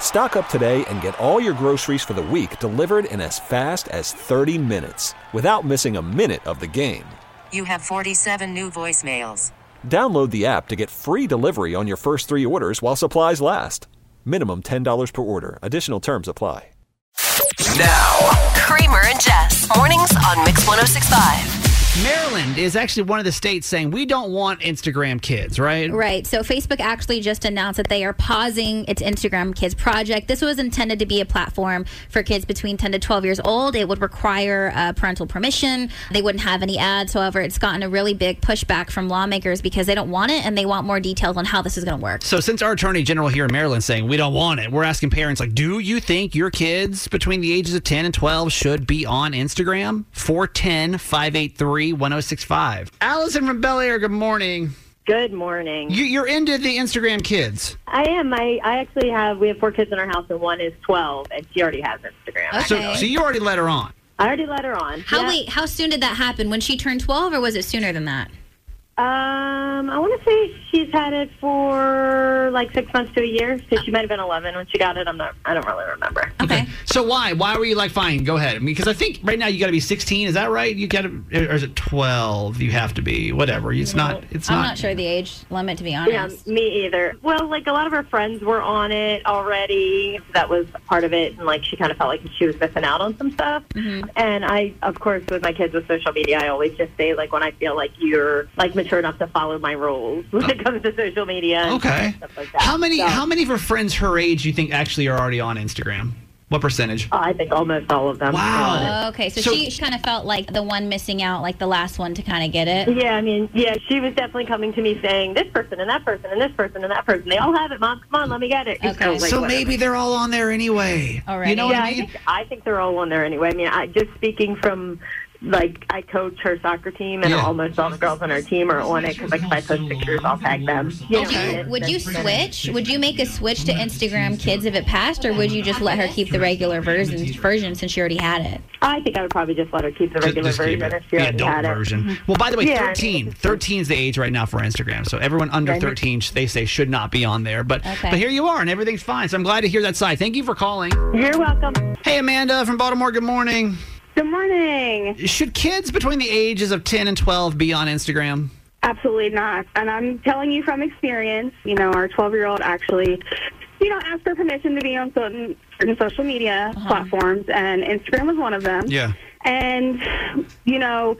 Stock up today and get all your groceries for the week delivered in as fast as 30 minutes without missing a minute of the game. You have 47 new voicemails. Download the app to get free delivery on your first three orders while supplies last. Minimum $10 per order. Additional terms apply. Now, Kramer and Jess. Mornings on Mix 1065. Maryland is actually one of the states saying we don't want Instagram kids, right? Right. So Facebook actually just announced that they are pausing its Instagram Kids project. This was intended to be a platform for kids between 10 to 12 years old. It would require uh, parental permission. They wouldn't have any ads. However, it's gotten a really big pushback from lawmakers because they don't want it and they want more details on how this is going to work. So since our attorney general here in Maryland is saying we don't want it, we're asking parents like, do you think your kids between the ages of 10 and 12 should be on Instagram? 410 583 1065. Allison from Bel Air, good morning. Good morning. You, you're into the Instagram kids. I am. I, I actually have, we have four kids in our house, and one is 12, and she already has Instagram. So, Okay. so you already let her on. I already let her on. How Yeah. wait? How soon did that happen? When she turned 12, or was it sooner than that? Um, I want to say she's had it for like six months to a year. So she might have been 11 when she got it. I'm not, I don't really remember. Okay. So why? Why were you like, fine, go ahead? Because I think right now you got to be 16. Is that right? You got to, or is it 12? You have to be whatever. It's not. It's I'm not. not sure the age limit, to be honest. Yeah, honest. me either. Well, like a lot of her friends were on it already. That was part of it, and like she kind of felt like she was missing out on some stuff. And I, of course, with my kids with social media, I always just say like when I feel like you're like mature enough to follow my rules when it comes to social media. And Okay. Stuff like that. How many? So, How many of her friends her age do you think actually are already on Instagram? What percentage? Oh, I think almost all of them. are. Wow. Oh, okay, so, So- she, she kind of felt like the one missing out, like the last one to kind of get it. Yeah, I mean, yeah, she was definitely coming to me saying, this person and that person and this person and that person. They all have it, Mom. Come on, let me get it. Okay. I like, So whatever. maybe they're all on there anyway. All right. You know yeah, what I I mean? think, I think they're all on there anyway. I mean, I, just speaking from, like, I coach her soccer team, and Yeah. almost all the girls on our team are on it because, like, if I post pictures, I'll tag them. You Would know, you, would you switch? Would you make a switch to Instagram Kids if it passed, or would you just let her keep the regular version version since she already had it? I think I would probably just let her keep the regular just keep version it. if she the already adult had it. version. Well, by the way, Yeah, 13. 13 is the age right now for Instagram. So everyone under 13, they say should not be on there. But Okay. but here you are, and everything's fine. So I'm glad to hear that side. Thank you for calling. You're welcome. Hey, Amanda from Baltimore. Good morning. Good morning. Should kids between the ages of 10 and 12 be on Instagram? Absolutely not. And I'm telling you from experience, you know, our 12 year old actually, you know, asked for permission to be on certain, certain social media uh-huh. platforms, and Instagram was one of them. Yeah. And, you know,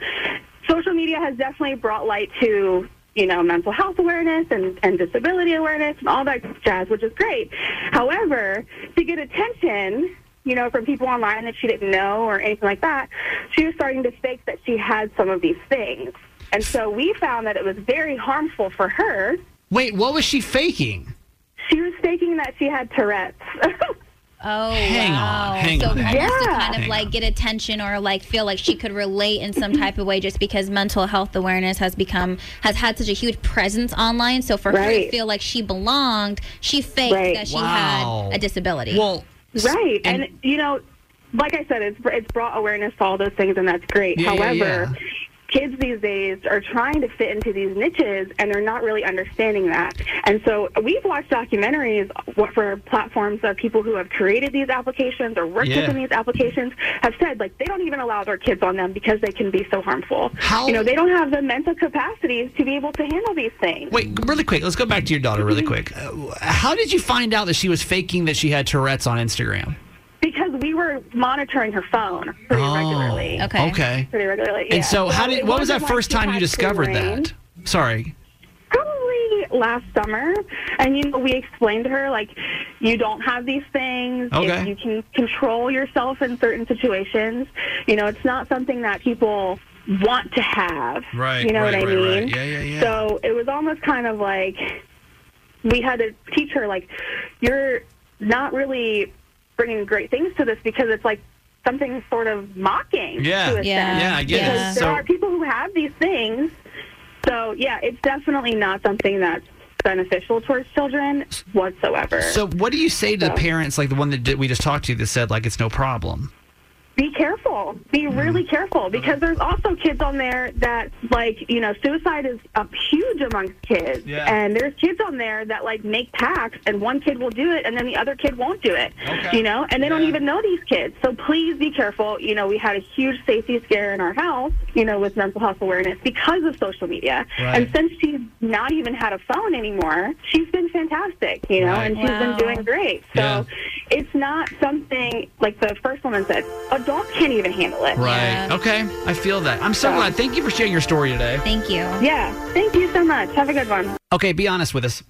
social media has definitely brought light to, you know, mental health awareness and, and disability awareness and all that jazz, which is great. However, to get attention, you know, from people online that she didn't know or anything like that, she was starting to fake that she had some of these things. And so we found that it was very harmful for her. Wait, what was she faking? She was faking that she had Tourette's. Oh, Hang on, hang so on, hang almost to on. kind of Hang like on. get attention or like feel like she could relate in some type of way just because mental health awareness has become has had such a huge presence online. So for her to feel like she belonged, she faked Right. that she Wow. had a disability. Well, Right. And- And, you know, like I said, it's it's brought awareness to all those things, and that's great. Yeah, yeah, However, yeah. Kids these days are trying to fit into these niches, and they're not really understanding that. And so we've watched documentaries for platforms of people who have created these applications or worked Yeah. within these applications have said like they don't even allow their kids on them because they can be so harmful. How- You know, they don't have the mental capacities to be able to handle these things. Wait, really quick. Let's go back to your daughter really quick. Uh, how did you find out that she was faking that she had Tourette's on Instagram? Because we were monitoring her phone pretty Oh, regularly. Okay. Okay. Pretty regularly. yeah. And so, how did? What was that first time you discovered that? Sorry. Probably last summer, and you know, we explained to her like, you don't have these things. Okay. If you can control yourself in certain situations, you know, it's not something that people want to have. Right, You know right, what I right, mean? right. Yeah, yeah, yeah. So it was almost kind of like we had to teach her like, you're not really bringing great things to this because it's like something sort of mocking. Yeah. To a Yeah. Yeah, I get it. Because there So- are people who have these things. So yeah, it's definitely not something that's beneficial towards children whatsoever. So, what do you say to the parents, like the one that did, we just talked to, that said like it's no problem? Be careful. Be Mm-hmm. really careful because there's also kids on there that like you know suicide is uh, huge amongst kids, Yeah. and there's kids on there that like make packs and one kid will do it, and then the other kid won't do it. Okay. You know, and they don't even know these kids. So please be careful. You know, we had a huge safety scare in our house, you know, with mental health awareness because of social media. Right. And since she's not even had a phone anymore, she's been fantastic. You know, Right. and she's Wow. been doing great. So Yeah. It's not something like the first woman said. Adults can't even handle it. Right. Yeah. Okay. I feel that. I'm so Yeah. glad. Thank you for sharing your story today. Thank you. Yeah. Thank you so much. Have a good one. Okay, be honest with us.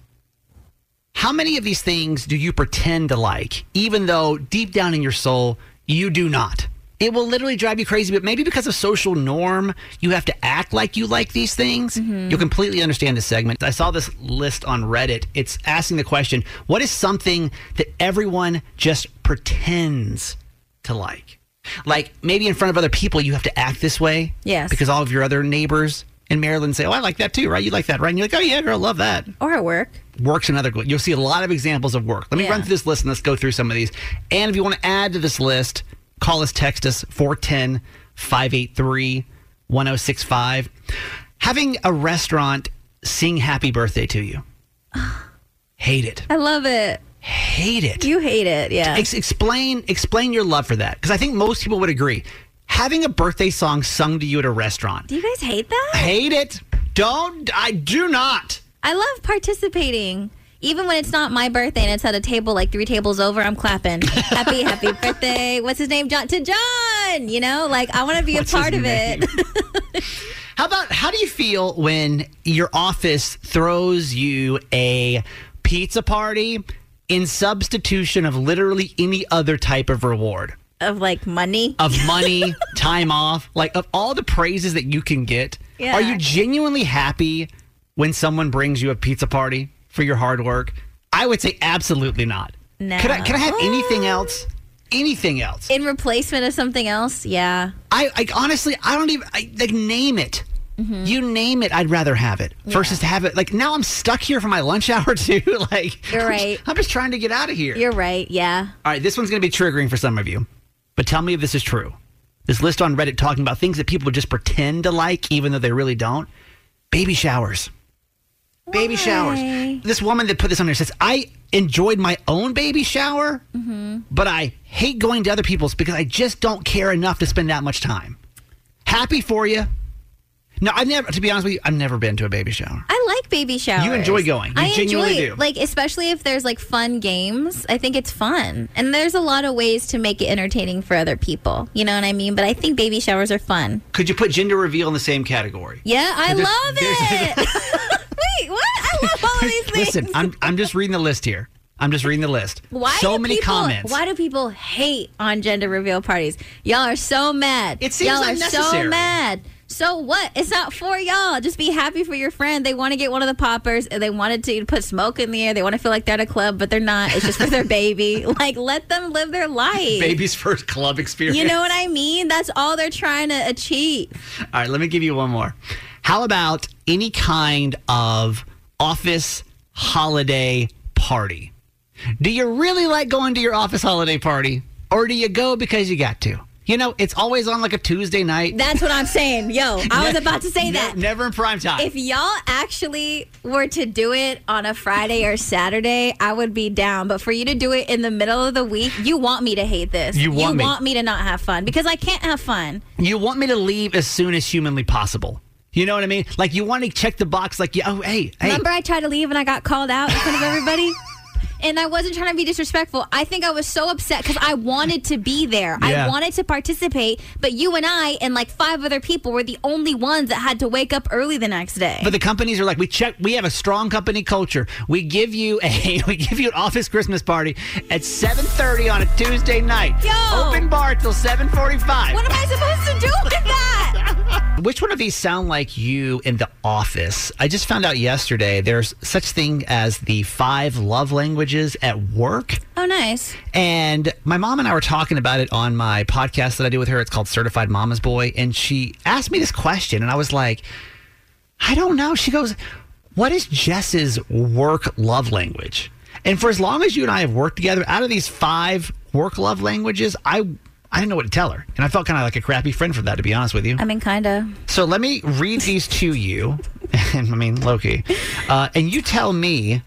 How many of these things do you pretend to like, even though deep down in your soul, you do not? It will literally drive you crazy, but maybe because of social norm, you have to act like you like these things. Mm-hmm. You'll completely understand this segment. I saw this list on Reddit. It's asking the question what is something that everyone just pretends to like? Like maybe in front of other people, you have to act this way. Yes. Because all of your other neighbors in Maryland say, Oh, I like that too, right? You like that, right? And you're like, Oh, yeah, girl, love that Or at work. work's another good. You'll see a lot of examples of work. Let me Yeah. run through this list and let's go through some of these. And if you want to add to this list, call us, text us 410 583 1065. Having a restaurant sing happy birthday to you. Hate it. I love it. Hate it. You hate it. Yeah. Ex- explain explain your love for that because I think most people would agree. Having a birthday song sung to you at a restaurant. Do you guys hate that? Hate it. Don't. I do not. I love participating. Even when it's not my birthday and it's at a table like three tables over, I'm clapping. Happy, happy birthday. What's his name? John to John. You know, like I want to be What's a part of name? it. How about how do you feel when your office throws you a pizza party in substitution of literally any other type of reward? of like money. Of money, time off, like of all the praises that you can get. Yeah. Are you genuinely happy when someone brings you a pizza party for your hard work? I would say absolutely not. No. Could I can I have anything else? Anything else? In replacement of something else? Yeah. I like honestly, I don't even I, like name it. Mm-hmm. You name it, I'd rather have it versus to have it. Like now, I'm stuck here for my lunch hour too. like You're I'm right. just- I'm just trying to get out of here. You're right. Yeah. All right, this one's going to be triggering for some of you, but tell me if this is true. This list on Reddit talking about things that people just pretend to like, even though they really don't. Baby showers. Baby showers. This woman that put this on there says, I enjoyed my own baby shower, Mm-hmm. but I hate going to other people's because I just don't care enough to spend that much time. Happy for you. No, I've never, to be honest with you, I've never been to a baby shower. I like baby showers. You enjoy going. You I genuinely enjoy, do. Like, especially if there's like fun games. I think it's fun. And there's a lot of ways to make it entertaining for other people. You know what I mean? But I think baby showers are fun. Could you put gender reveal in the same category? Yeah, I love it. Wait, what? I love all these things. Listen, I'm, I'm just reading the list here. I'm just reading the list. Why so do many people, comments. Why do people hate on gender reveal parties? Y'all are so mad. It seems y'all are unnecessary. so mad. So what? It's not for y'all. Just be happy for your friend. They want to get one of the poppers and they wanted to put smoke in the air. They want to feel like they're at a club, but they're not. It's just for their baby. Like let them live their life. Baby's first club experience. You know what I mean? That's all they're trying to achieve. All right, let me give you one more. How about any kind of office holiday party? Do you really like going to your office holiday party? Or do you go because you got to? You know, it's always on like a Tuesday night. That's what I'm saying. Yo, I was about to say that. Never in prime time. If y'all actually were to do it on a Friday or Saturday, I would be down. But for you to do it in the middle of the week, you want me to hate this. You want me. to not have fun because I can't have fun. you want me to leave as soon as humanly possible. You know what I mean? Like you want to check the box like, yeah, oh, hey, hey. Remember, I tried to leave and I got called out in front of everybody. and I wasn't trying to be disrespectful. I think I was so upset because I wanted to be there. Yeah. I wanted to participate, but you and I and like five other people were the only ones that had to wake up early the next day. But the companies are like, we check. We have a strong company culture. We give you a we give you an office Christmas party at seven thirty on a Tuesday night. Yo! Open bar till seven forty five. what am I supposed to do with that? Which one of these sound like you in the office? I just found out yesterday there's such thing as the five love languages at work. oh, nice. And my mom and I were talking about it on my podcast that I do with her. It's called Certified Mama's Boy. And she asked me this question, and I was like, I don't know. She goes, What is Jess's work love language? And for as long as you and I have worked together, out of these five work love languages, I I didn't know what to tell her. And I felt kind of like a crappy friend for that, to be honest with you. I mean, kind of. So let me read these to you. and I mean, Loki. Uh, and you tell me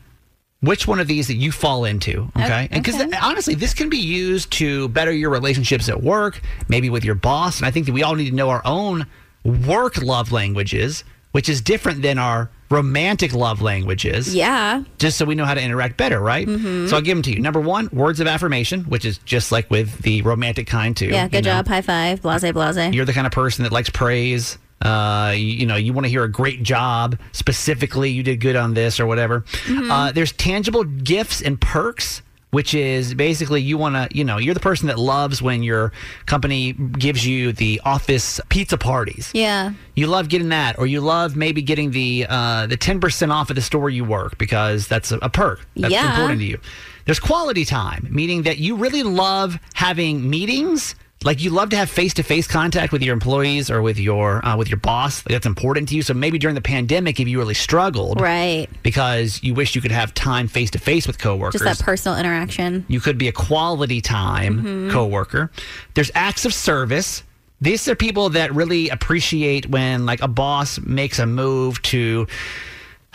which one of these that you fall into. Okay. Okay, And because honestly, this can be used to better your relationships at work, maybe with your boss. And I think that we all need to know our own work love languages, which is different than our romantic love languages Yeah. just so we know how to interact better, right? Mm-hmm. So I'll give them to you. Number one, words of affirmation, which is just like with the romantic kind too. Yeah. Good know? job. High five. Blase, blase. You're the kind of person that likes praise. Uh, you, you know, you want to hear a great job specifically. You did good on this or whatever. Uh, there's tangible gifts and perks, which is basically you want to, you know, you're the person that loves when your company gives you the office pizza parties. Yeah. You love getting that, or you love maybe getting the uh, the ten percent off at the store you work because that's a, a perk. That's Yeah. important to you. There's quality time, meaning that you really love having meetings. Like you love to have face to face contact with your employees or with your uh, with your boss. That's important to you. So maybe during the pandemic, if you really struggled, Right. because you wish you could have time face to face with coworkers, Just that personal interaction. you could be a quality time Mm-hmm. coworker. There's acts of service. These are people that really appreciate when like a boss makes a move to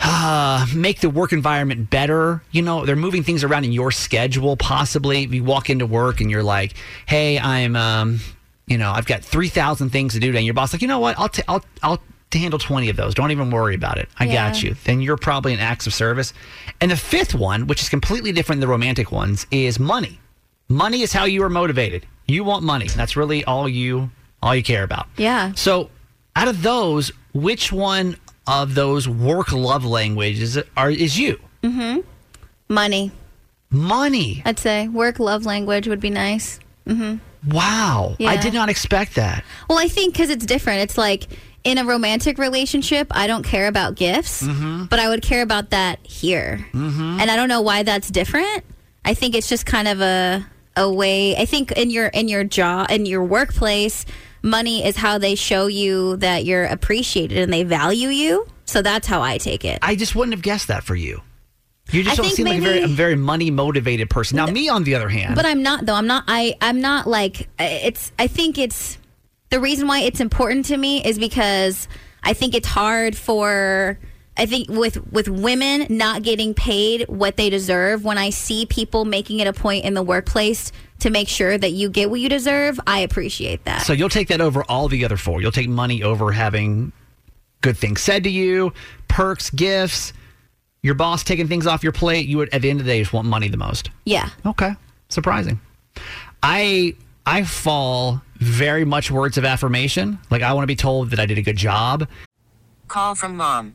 uh, make the work environment better. You know, they're moving things around in your schedule. Possibly, if you walk into work and you're like, "Hey, I'm, um, you know, I've got three thousand things to do today," and your boss like, "You know what? I'll, t- I'll, I'll." handle 20 of those. Don't even worry about it. I got you. Then you're probably an acts of service. And the fifth one, which is completely different than the romantic ones, is money. Money is how you are motivated. You want money. That's really all you all you care about. Yeah. So, out of those, which one of those work love languages are is you? Mm-hmm. Money. Money. I'd say work love language would be nice. Mm-hmm. Wow. I did not expect that. Well, I think because it's different. It's like in a romantic relationship, I don't care about gifts, mm-hmm. but I would care about that here. Mm-hmm. And I don't know why that's different. I think it's just kind of a a way. I think in your in your job in your workplace, money is how they show you that you're appreciated and they value you. So that's how I take it. I just wouldn't have guessed that for you. You just I don't seem like a very, a maybe- very money motivated person. Now, me on the other hand, But I'm not though. I'm not. I. I'm not like. It's. I think it's the reason why it's important to me is because I think it's hard for. I think with with women not getting paid what they deserve. When I see people making it a point in the workplace to make sure that you get what you deserve, I appreciate that. So you'll take that over all the other four. You'll take money over having good things said to you, perks, gifts, your boss taking things off your plate. You would, at the end of the day, just want money the most. yeah. Okay, surprising. I I fall very much words of affirmation. Like I want to be told that I did a good job. Call from mom.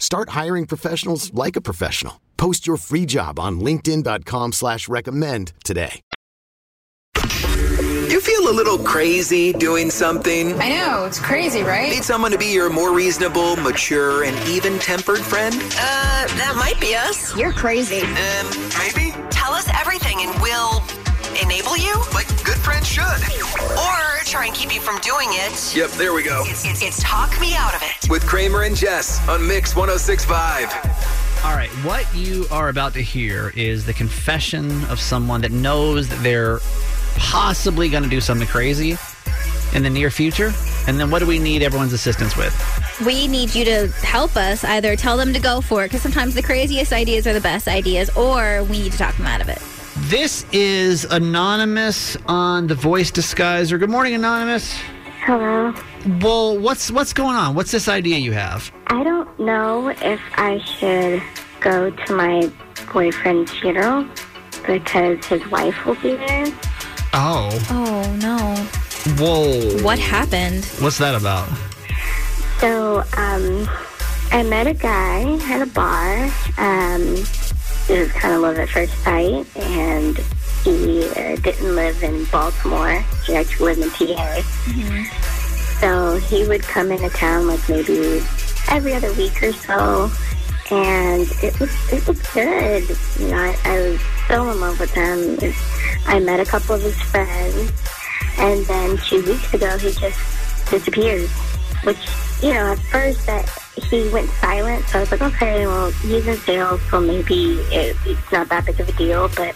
Start hiring professionals like a professional. Post your free job on linkedin.com slash recommend today. You feel a little crazy doing something? I know, it's crazy, right? Need someone to be your more reasonable, mature, and even-tempered friend? Uh, that might be us. You're crazy. Um, maybe? Tell us everything and we'll enable you? Like good friends should. Or try and keep you from doing it. Yep, there we go. It's, it's, it's Talk Me Out of It. With Kramer and Jess on Mix 1065. All right, what you are about to hear is the confession of someone that knows that they're possibly going to do something crazy in the near future. And then what do we need everyone's assistance with? We need you to help us either tell them to go for it because sometimes the craziest ideas are the best ideas, or we need to talk them out of it. This is Anonymous on the Voice Disguiser. Good morning, Anonymous. Hello. Well, what's what's going on? What's this idea you have? I don't know if I should go to my boyfriend's funeral because his wife will be there. Oh. Oh no! Whoa. What happened? What's that about? So, um, I met a guy at a bar. Um, it was kind of love at first sight, and he uh, didn't live in Baltimore. He actually lived in PA. So he would come into town like maybe every other week or so, and it was it was good. You know, I, I was so in love with him. I met a couple of his friends, and then two weeks ago he just disappeared. Which you know, at first that he went silent, so I was like, okay, well he's in sales, so maybe it, it's not that big of a deal. But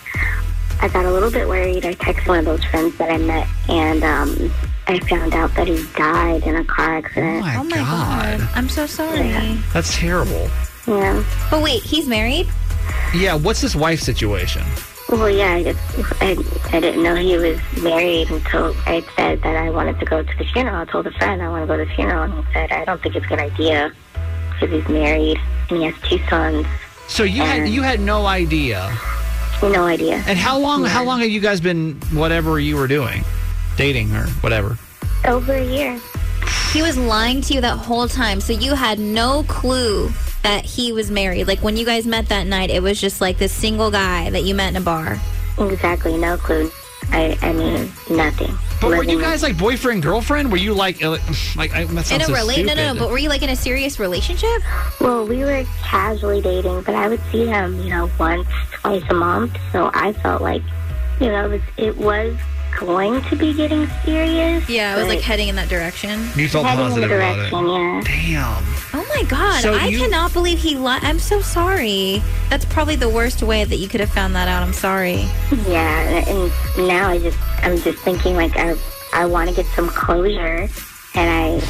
I got a little bit worried. I texted one of those friends that I met, and um, I found out that he died in a car accident. my Oh my God. god! I'm so sorry. That's terrible. Yeah. But wait, he's married. Yeah, what's his wife's situation? Well, yeah, I, just, I, I didn't know he was married until I said that I wanted to go to the funeral. I told a friend I want to go to the funeral, and he said, I don't think it's a good idea because he's married and he has two sons. So you had you had no idea. No idea. And how long how long have you guys been whatever you were doing? Dating or whatever. Over a year. He was lying to you that whole time, so you had no clue that he was married. Like when you guys met that night, it was just like this single guy that you met in a bar. Exactly, no clue. I, I mean, nothing. But were you guys like boyfriend girlfriend? Were you like uh, like I, that In a so rela- no, no, no. But were you like in a serious relationship? Well, we were casually dating, but I would see him, you know, once, twice a month. So I felt like, you know, it was, it was going to be getting serious. Yeah, I was like heading in that direction. You felt heading in the positive about it. direction, yeah. Damn. Oh my god! So I you- cannot believe he lied. I'm so sorry. That's probably the worst way that you could have found that out. I'm sorry. Yeah, and, and now I just, I'm just thinking like I, I want to get some closure, and I,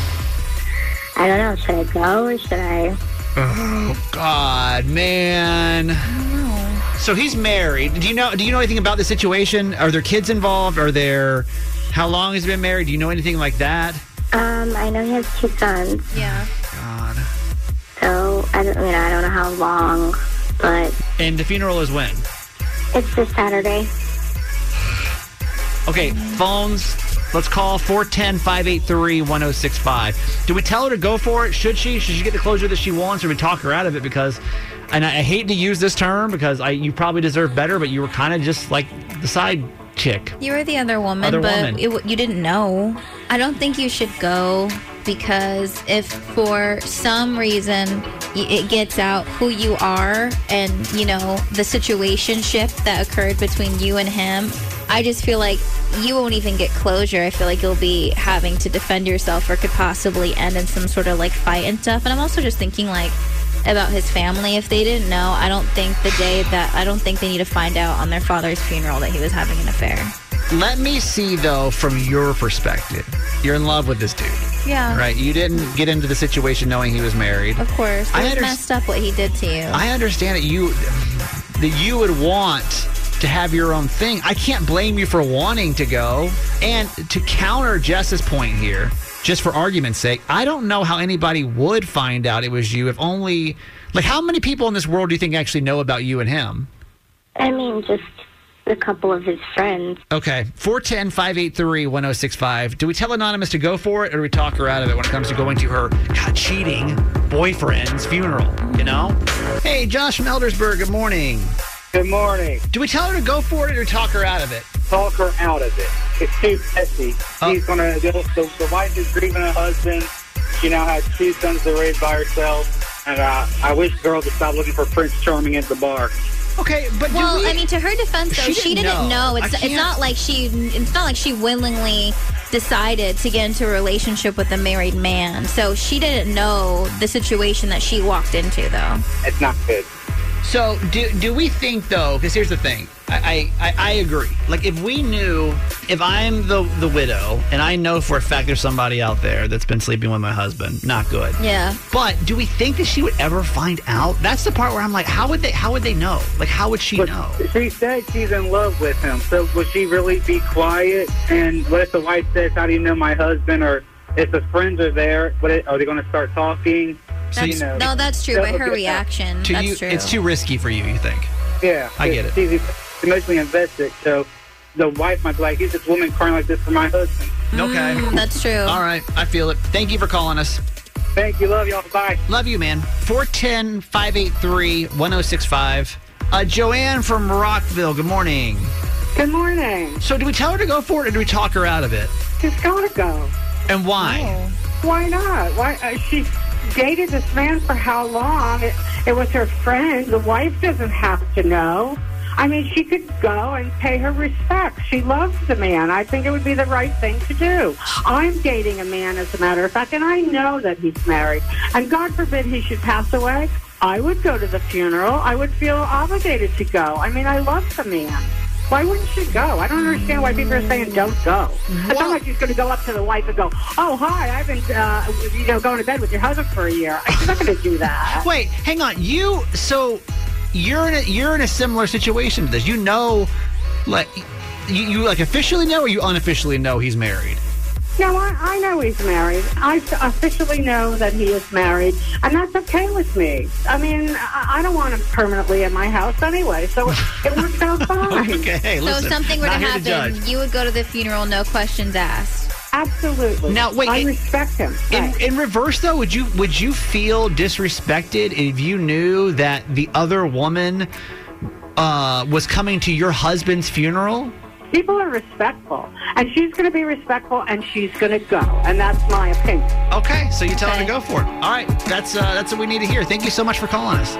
I don't know, should I go or should I? Oh God, man. So he's married. Do you know? Do you know anything about the situation? Are there kids involved? Are there? How long has he been married? Do you know anything like that? Um, I know he has two sons, Yeah. God. so I don't, you know, I don't know how long, but And the funeral is when? it's this Saturday. Okay, phones. Let's call 410 583 1065. Do we tell her to go for it? Should she? Should she get the closure that she wants or we talk her out of it? Because, and I, I hate to use this term because I you probably deserve better, but you were kind of just like the side chick. You were the other woman, Other but woman. It, you didn't know. I don't think you should go because if for some reason it gets out who you are and you know the situationship that occurred between you and him, I just feel like you won't even get closure. I feel like you'll be having to defend yourself or could possibly end in some sort of like fight and stuff. And I'm also just thinking like about his family. If they didn't know, I don't think the day that I don't think they need to find out on their father's funeral that he was having an affair. Let me see though from your perspective. You're in love with this dude, Yeah. right? You didn't get into the situation knowing he was married. Of course. It I was underst- messed up what he did to you. I understand that you that you would want to have your own thing. I can't blame you for wanting to go. And to counter Jess's point here, just for argument's sake, I don't know how anybody would find out it was you if only like how many people in this world do you think actually know about you and him? I mean, just a couple of his friends. Okay. 410 583 1065. Do we tell Anonymous to go for it or do we talk her out of it when it comes to going to her God, cheating boyfriend's funeral? You know? Hey, Josh from Eldersburg, good morning. Good morning. Do we tell her to go for it or talk her out of it? Talk her out of it. It's too messy. She's gonna. The, the, the wife is grieving her husband. She now has two sons to raise by herself, and uh, I wish girls girl to stop looking for Prince Charming at the bar. Okay, but do well, we- I mean, to her defense, though, She she, didn't didn't know. know. It's it's not like she it's not like she willingly decided to get into a relationship with a married man. So she didn't know the situation that she walked into, though. It's not good. So do do we think though? Because here's the thing. I, I I agree. Like if we knew, if I'm the the widow and I know for a fact there's somebody out there that's been sleeping with my husband, not good. Yeah. But do we think that she would ever find out? That's the part where I'm like, how would they? How would they know? Like, how would she know? She said she's in love with him. So would she really be quiet? And what if the wife says, "How do you know my husband?" Or if the friends are there, what are they going to start talking? That's, you know, no, that's true. By they'll her reaction, To that's you, true. it's too risky for you. You think? Yeah, I get it. She's emotionally invested, so the wife might be like, "Is this woman crying like this for my husband?" Okay. Mm, that's true. All right, I feel it. Thank you for calling us. Thank you. Love y'all. Bye. Love you, man. 410 583 1065. Uh, Joanne from Rockville, good morning. Good morning. So, do we tell her to go for it or do we talk her out of it? She's got to go. And why? Why not? Why uh, she dated this man for how long? It, it was her friend. The wife doesn't have to know. I mean, she could go and pay her respects. She loves the man. I think it would be the right thing to do. I'm dating a man, as a matter of fact, and I know that he's married. And God forbid he should pass away. I would go to the funeral. I would feel obligated to go. I mean, I love the man. Why wouldn't she go? I don't understand why people are saying don't go. It's not like she's going to go up to the wife and go, "Oh, hi, I've been, uh, you know, going to bed with your husband for a year." She's not going to do that. Wait, hang on. You so you're in a you're in a similar situation to this. You know, like you, you like officially know or you unofficially know he's married. No, I, I know he's married. I officially know that he is married, and that's okay with me. I mean, I, I don't want him permanently in my house anyway, so it, it works out fine. Okay, hey, so if something were to happen, judge. you would go to the funeral, no questions asked. Absolutely. Now wait, I in- respect him. In, in reverse, though, would you would you feel disrespected if you knew that the other woman uh, was coming to your husband's funeral? People are respectful, and she's going to be respectful, and she's going to go, and that's my opinion. Okay, so you tell her to go for it. All right, that's uh, that's what we need to hear. Thank you so much for calling us.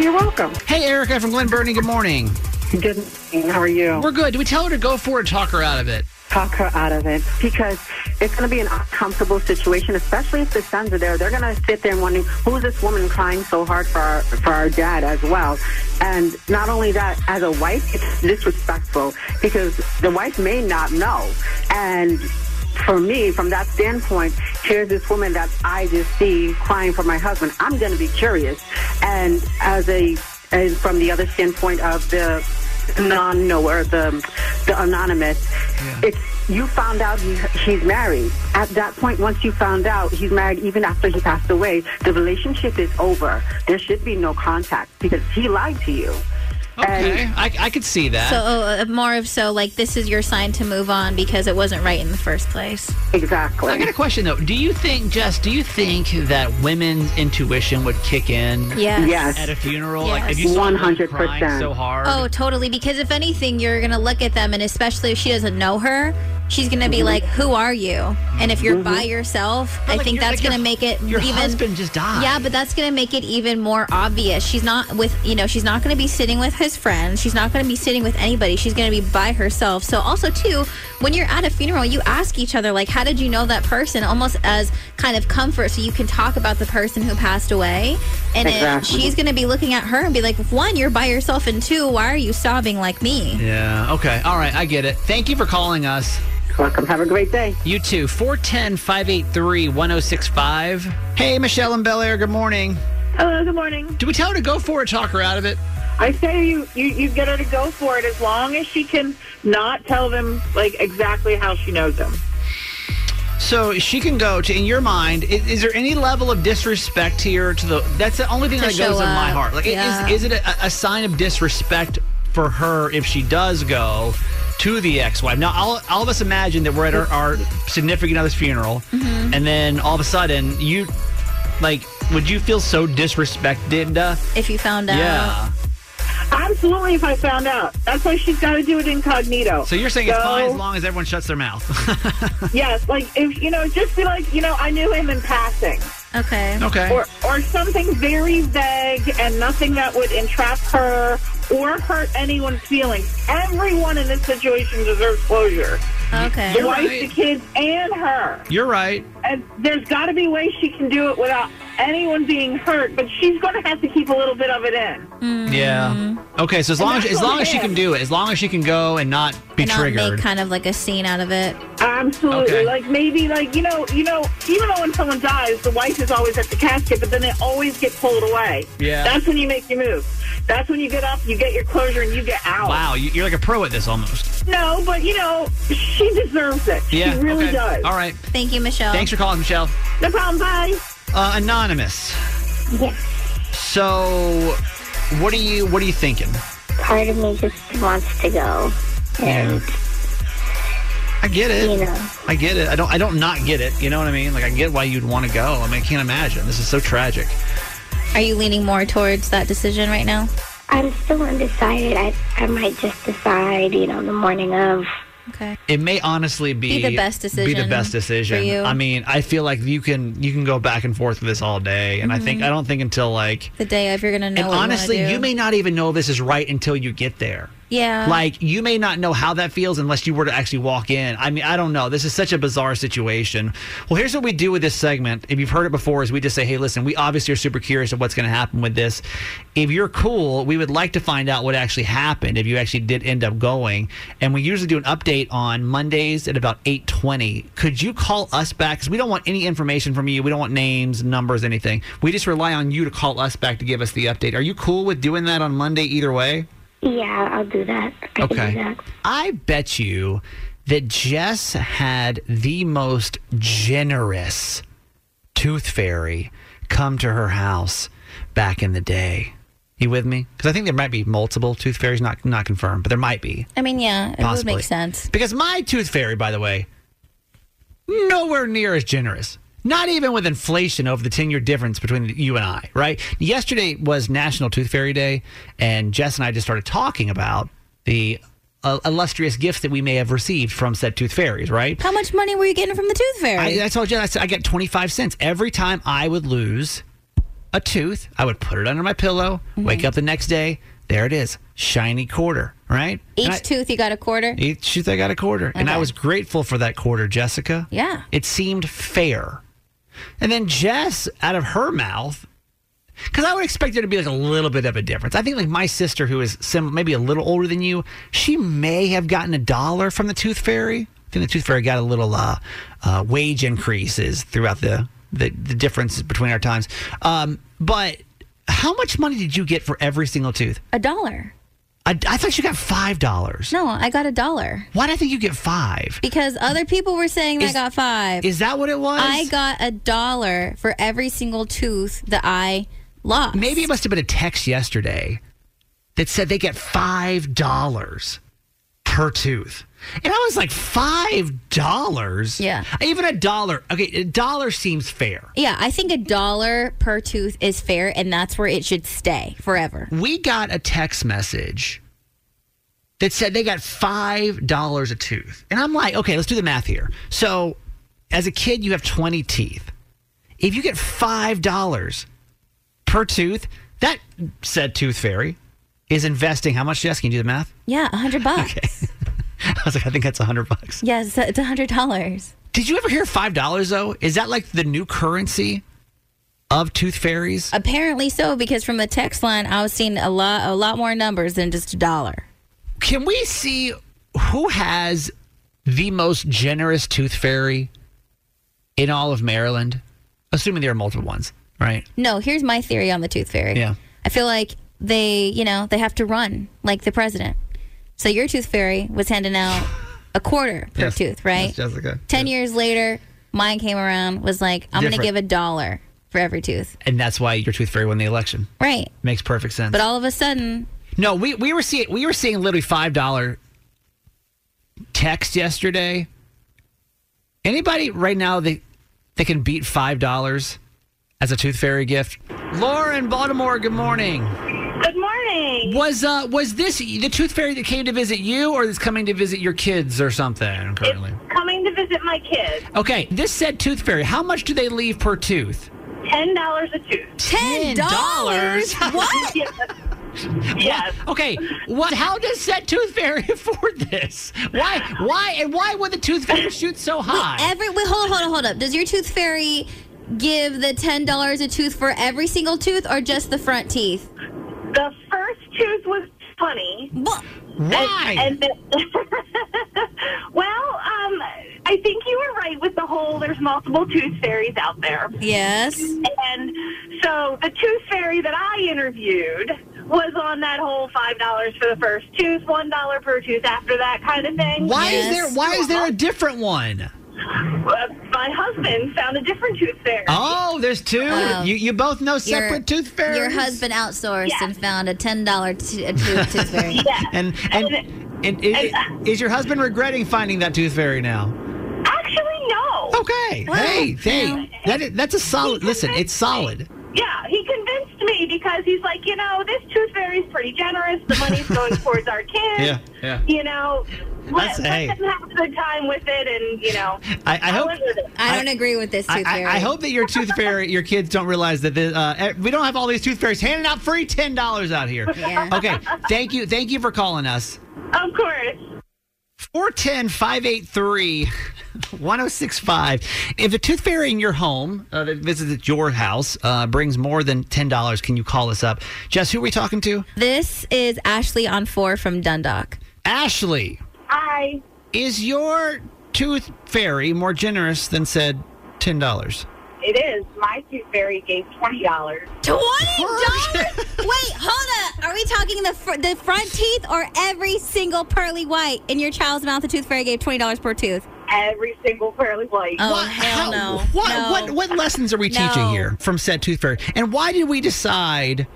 You're welcome. Hey, Erica from Glen Burnie. Good morning. Good. morning. How are you? We're good. Do we tell her to go for it, talk her out of it? Talk her out of it because it's going to be an uncomfortable situation, especially if the sons are there. They're going to sit there and wondering who's this woman crying so hard for our, for our dad as well. And not only that, as a wife, it's disrespectful because the wife may not know. And for me, from that standpoint, here's this woman that I just see crying for my husband. I'm going to be curious. And as a, and from the other standpoint of the non-knower, the the anonymous. It's you found out he, he's married. At that point, once you found out he's married, even after he passed away, the relationship is over. There should be no contact because he lied to you. Okay, I, I could see that. So uh, more of so like this is your sign to move on because it wasn't right in the first place. Exactly. I got a question though. Do you think, Jess? Do you think that women's intuition would kick in? Yes. Yes. At a funeral, Yes. like if you saw 100%. crying so hard. Oh, totally. Because if anything, you're gonna look at them, and especially if she doesn't know her, she's gonna be mm-hmm. like, "Who are you?" And if you're by mm-hmm. yourself, I think that's like gonna your- make it your even. husband just died. Yeah, but that's gonna make it even more obvious. She's not with, you know, she's not gonna be sitting with his friends. She's not gonna be sitting with anybody. She's gonna be by herself. So also too, when you're at a funeral, you ask each other like, "How did you know that person?" Almost as kind of comfort, so you can talk about the person who passed away. And Exactly. she's gonna be looking at her and be like, "One, you're by yourself, and two, why are you sobbing like me?" Yeah. Okay. All right. I get it. Thank you for calling us. Welcome. Have a great day. You too. 410 583 1065. Hey, Michelle and Bel Air. Good morning. Hello, good morning. Do we tell her to go for it, talk her out of it? I say you, you you get her to go for it as long as she can not tell them like exactly how she knows them. So she can go to, in your mind, is, is there any level of disrespect here to the? That's the only thing that goes show in my heart. Like, yeah. is, is it a, a sign of disrespect for her if she does go to the ex-wife? Now, all, all of us imagine that we're at our, our significant other's funeral, Mhm. and then all of a sudden, you, like, would you feel so disrespected? Uh, If you found out. yeah. Absolutely, if I found out. That's why she's got to do it incognito. So you're saying it's fine as long as everyone shuts their mouth. Yes, like if you know, just be like, you know, I knew him in passing. Okay. Okay. Or or something very vague and nothing that would entrap her or hurt anyone's feelings. Everyone in this situation deserves closure. Okay. The wife, the kids, and her. You're right. And there's got to be ways she can do it without anyone being hurt, but she's going to have to keep a little bit of it in. Hmm. Yeah. Okay. So as And long as as long on as she can do it, as long as she can go and not be and not triggered. make kind of like a scene out of it. Absolutely. Okay. Like maybe like you know, you know, even though when someone dies, the wife is always at the casket, but then they always get pulled away. Yeah. That's when you make your move. That's when you get up, you get your closure, and you get out. Wow, you- you're like a pro at this almost. No, but you know, she deserves it. Yeah. she really okay. does. All right. Thank you, Michelle. Thanks for calling, Michelle. No problem. Bye. Uh, anonymous. Yes. So, what are you what are you thinking? Part of me just wants to go. And, I get it. you know, I get it. I don't. I don't not get it. You know what I mean? Like I get why you'd want to go. I mean, I can't imagine. This is so tragic. Are you leaning more towards that decision right now? I'm still undecided. I, I might just decide, you know, the morning of. Okay. It may honestly be, Be the best decision. Be the best for decision. you. I mean, I feel like you can you can go back and forth with this all day, and I think Mhm. I don't think until like. The day of, you're gonna know. And you honestly, do. you may not even know this is right until you get there. Yeah. Like you may not know how that feels unless you were to actually walk in. I mean, I don't know. This is such a bizarre situation. Well, here's what we do with this segment. If you've heard it before, is we just say, "Hey, listen, we obviously are super curious of what's going to happen with this. If you're cool, we would like to find out what actually happened. If you actually did end up going, and we usually do an update on Mondays at about 8:20. Could you call us back? Because we don't want any information from you. We don't want names, numbers, anything. We just rely on you to call us back to give us the update. Are you cool with doing that on Monday either way? Yeah, I'll do that. I can do that. I bet you that Jess had the most generous tooth fairy come to her house back in the day. You with me? Because I think there might be multiple tooth fairies, not not confirmed, but there might be. I mean, yeah, it Possibly. would make sense. Because my tooth fairy, by the way, nowhere near as generous. Not even with inflation over the 10 year difference between you and I, right? Yesterday was National Tooth Fairy Day, and Jess and I just started talking about the uh, illustrious gifts that we may have received from said tooth fairies, right? How much money were you getting from the tooth fairy? I, I told you I, said I get 25 cents every time I would lose a tooth. I would put it under my pillow, Mm-hmm. wake up the next day, there it is, shiny quarter, right? Each I- tooth you got a quarter. each tooth I got a quarter. And I was grateful for that quarter, Jessica. Yeah. It seemed fair. And then Jess, out of her mouth, because I would expect there to be like a little bit of a difference. I think like my sister, who is sim- maybe a little older than you, she may have gotten a dollar from the Tooth Fairy. I think the Tooth Fairy got a little uh, uh, wage increases throughout the, the the differences between our times. Um, but how much money did you get for every single tooth? A dollar. I, I thought you got five dollars. No, I got a dollar. Why do I think you get five? Because other people were saying Is- I got five. Is that what it was? I got a dollar for every single tooth that I lost. Maybe it must have been a text yesterday that said they get five dollars per tooth. And I was like, five dollars? Yeah. Even a dollar. Okay, a dollar seems fair. Yeah, I think a dollar per tooth is fair, and that's where it should stay forever. We got a text message that said they got five dollars a tooth. And I'm like, okay, let's do the math here. So as a kid, you have 20 teeth. If you get five dollars per tooth, that said tooth fairy is investing how much, Jess? Can you do the math? Yeah, a hundred bucks. I was like, I think that's a hundred bucks. Yes, it's a hundred dollars. Did you ever hear five dollars though? Is that like the new currency of tooth fairies? Apparently so, because from the text line, I was seeing a lot, a lot more numbers than just a dollar. Can we see who has the most generous tooth fairy in all of Maryland? Assuming there are multiple ones, right? No, here's my theory on the tooth fairy. Yeah. I feel like they, you know, they have to run like the president. So your tooth fairy was handing out a quarter per Yes. tooth, right? Yes, Jessica. 10 years later, mine came around, was like, I'm going to give a dollar for every tooth. And that's why your tooth fairy won the election. Right. Makes perfect sense. But all of a sudden, No, we, we were seeing we were seeing literally five dollar text yesterday. Anybody right now that that can beat five dollars as a tooth fairy gift? Laura in Baltimore, good morning. Good morning. Was uh was this the tooth fairy that came to visit you or is coming to visit your kids or something currently? it's Coming to visit my kids. Okay, this said tooth fairy. How much do they leave per tooth? Ten dollars a tooth. Ten dollars? What? yes. Okay, what? How does said tooth fairy afford this? Why? Why? And why would the tooth fairy shoot so high? every wait, hold on, hold on, hold up. Does your tooth fairy give the $10 a tooth for every single tooth or just the front teeth? The first tooth was funny. Why? And, and the- well, um, I think you were right with the whole there's multiple tooth fairies out there. Yes. And so the tooth fairy that I interviewed was on that whole five dollars for the first tooth, one dollar per tooth after that kind of thing. Why is there? Why is there a different one? Uh, my husband found a different tooth fairy. Oh, there's two. Oh. you you both know separate Your- tooth fairies. Your husband outsourced and found a $10 t- a tooth, tooth fairy. And and, and, i- is your husband regretting finding that tooth fairy now? Actually, no. Okay. hey, hey, that is, that's a solid. Listen, it's solid. Yeah, he convinced me because he's like, you know, this tooth fairy's pretty generous. The money's going towards our kids. Yeah, yeah. You know, let, That's- hey. let them have a good time with it, and you know. I, I hope. went. I don't agree with this I, tooth fairy. I hope that your tooth fairy, your kids don't realize that the, uh, eh, we don't have all these tooth fairies handing out free ten dollars out here. Yeah. Okay, thank you, thank you for calling us. Of course. 410 583 1065. If a tooth fairy in your home uh, that visits at your house uh, brings more than $10, can you call us up? Jess, who are we talking to? This is Ashley on four from Dundalk. Ashley, Hi. is your tooth fairy more generous than said $10? It is. My tooth fairy gave twenty dollars. Twenty dollars? Wait, hold up. Are we talking the fr- the front teeth or every single pearly white in your child's mouth? The tooth fairy gave twenty dollars per tooth. Every single pearly white. Oh What- hell how- no! What, no. what, what lessons are we No. teaching here from said tooth fairy? And why did we decide?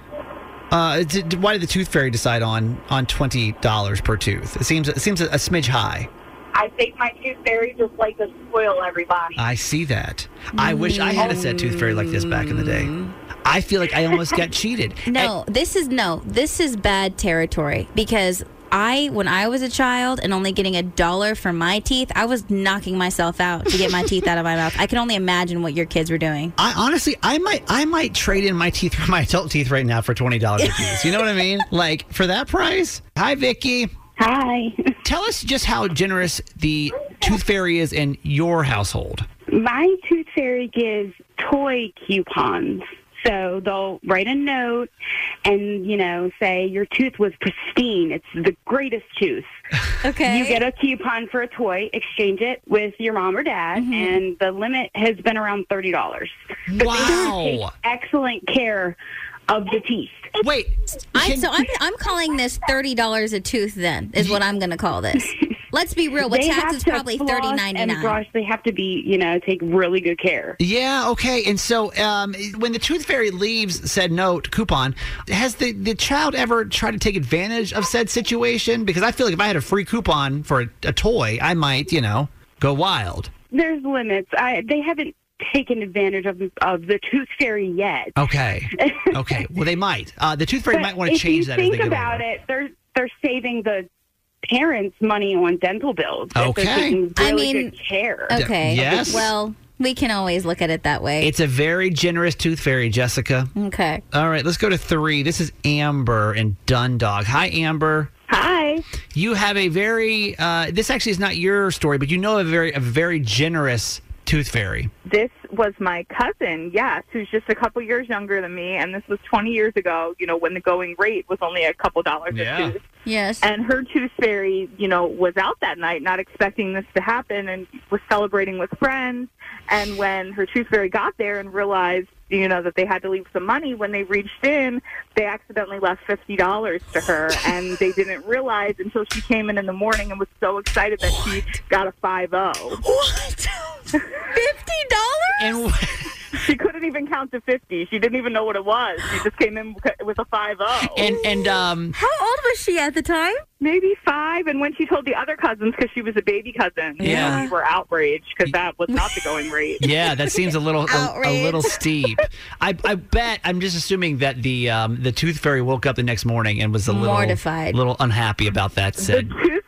Uh, d- d- why did the tooth fairy decide on on twenty dollars per tooth? It seems it seems a, a smidge high. I think my tooth fairy just like to spoil everybody. I see that. I wish I had a set tooth fairy like this back in the day. I feel like I almost got cheated. No, this is no. This is bad territory because I, when I was a child and only getting a dollar for my teeth, I was knocking myself out to get my teeth out of my mouth. I can only imagine what your kids were doing. I honestly, I might, I might trade in my teeth for my adult teeth right now for twenty dollars a piece. You know what I mean? Like for that price. Hi, Vicky. Hi. Tell us just how generous the tooth fairy is in your household. My tooth fairy gives toy coupons. So they'll write a note and, you know, say your tooth was pristine. It's the greatest tooth. Okay. You get a coupon for a toy, exchange it with your mom or dad, mm-hmm. and the limit has been around $30. But Wow. They take excellent care of the teeth. Wait, I, so I'm, I'm calling this thirty dollars a tooth. Then is what I'm going to call this. Let's be real. With they have taxes, to probably floss thirty ninety and nine. brush. They have to be, you know, take really good care. Yeah, okay. And so um, when the tooth fairy leaves said note coupon, has the, the child ever tried to take advantage of said situation? Because I feel like if I had a free coupon for a, a toy, I might, you know, go wild. There's limits. I, they haven't taken advantage of of the tooth fairy yet. Okay. Okay. Well, they might. Uh, the tooth fairy But might want to if change you that think as they get about it, they're they're saving the parents money on dental bills. Okay. they're really I mean, good care. Okay. Yes. Well, we can always look at it that way. It's a very generous tooth fairy, Jessica. okay. All right, let's go to three. This is Amber in Dundalk. Hi, Amber. Hi. You have a very. Uh, this actually is not your story, but you know a very a very generous tooth fairy. This was my cousin, yes, who's just a couple years younger than me, and this was 20 years ago, you know, when the going rate was only a couple dollars Yeah. a tooth. Yes. And her tooth fairy, you know, was out that night, not expecting this to happen, and was celebrating with friends. And when her tooth fairy got there and realized you know, that they had to leave some money. When they reached in, they accidentally left fifty dollars to her, and they didn't realize until she came in in the morning and was so excited that she got a five zero. What? Fifty dollars? And she couldn't even count to fifty. She didn't even know what it was. She just came in with a five zero. and and um, How old was she at the time? Maybe five. And when she told the other cousins, because she was a baby cousin, you Yeah. know, we were outraged because that was not the going rate. yeah, that seems a little a, a little steep. I, I bet I'm just assuming that the um, the tooth fairy woke up the next morning and was a little Mortified. little unhappy about that. The Said, tooth fairy,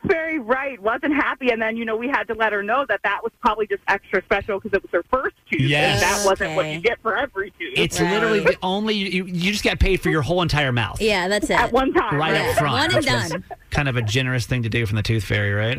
right, wasn't happy, and then you know we had to let her know that that was probably just extra special because it was her first tooth, Yes. and that wasn't what you get for every tooth. it's literally the only you, you just got paid for your whole entire mouth. Yeah, that's it. at one time. right Yeah. up front. One and done. Kind of a generous thing to do from the tooth fairy, right?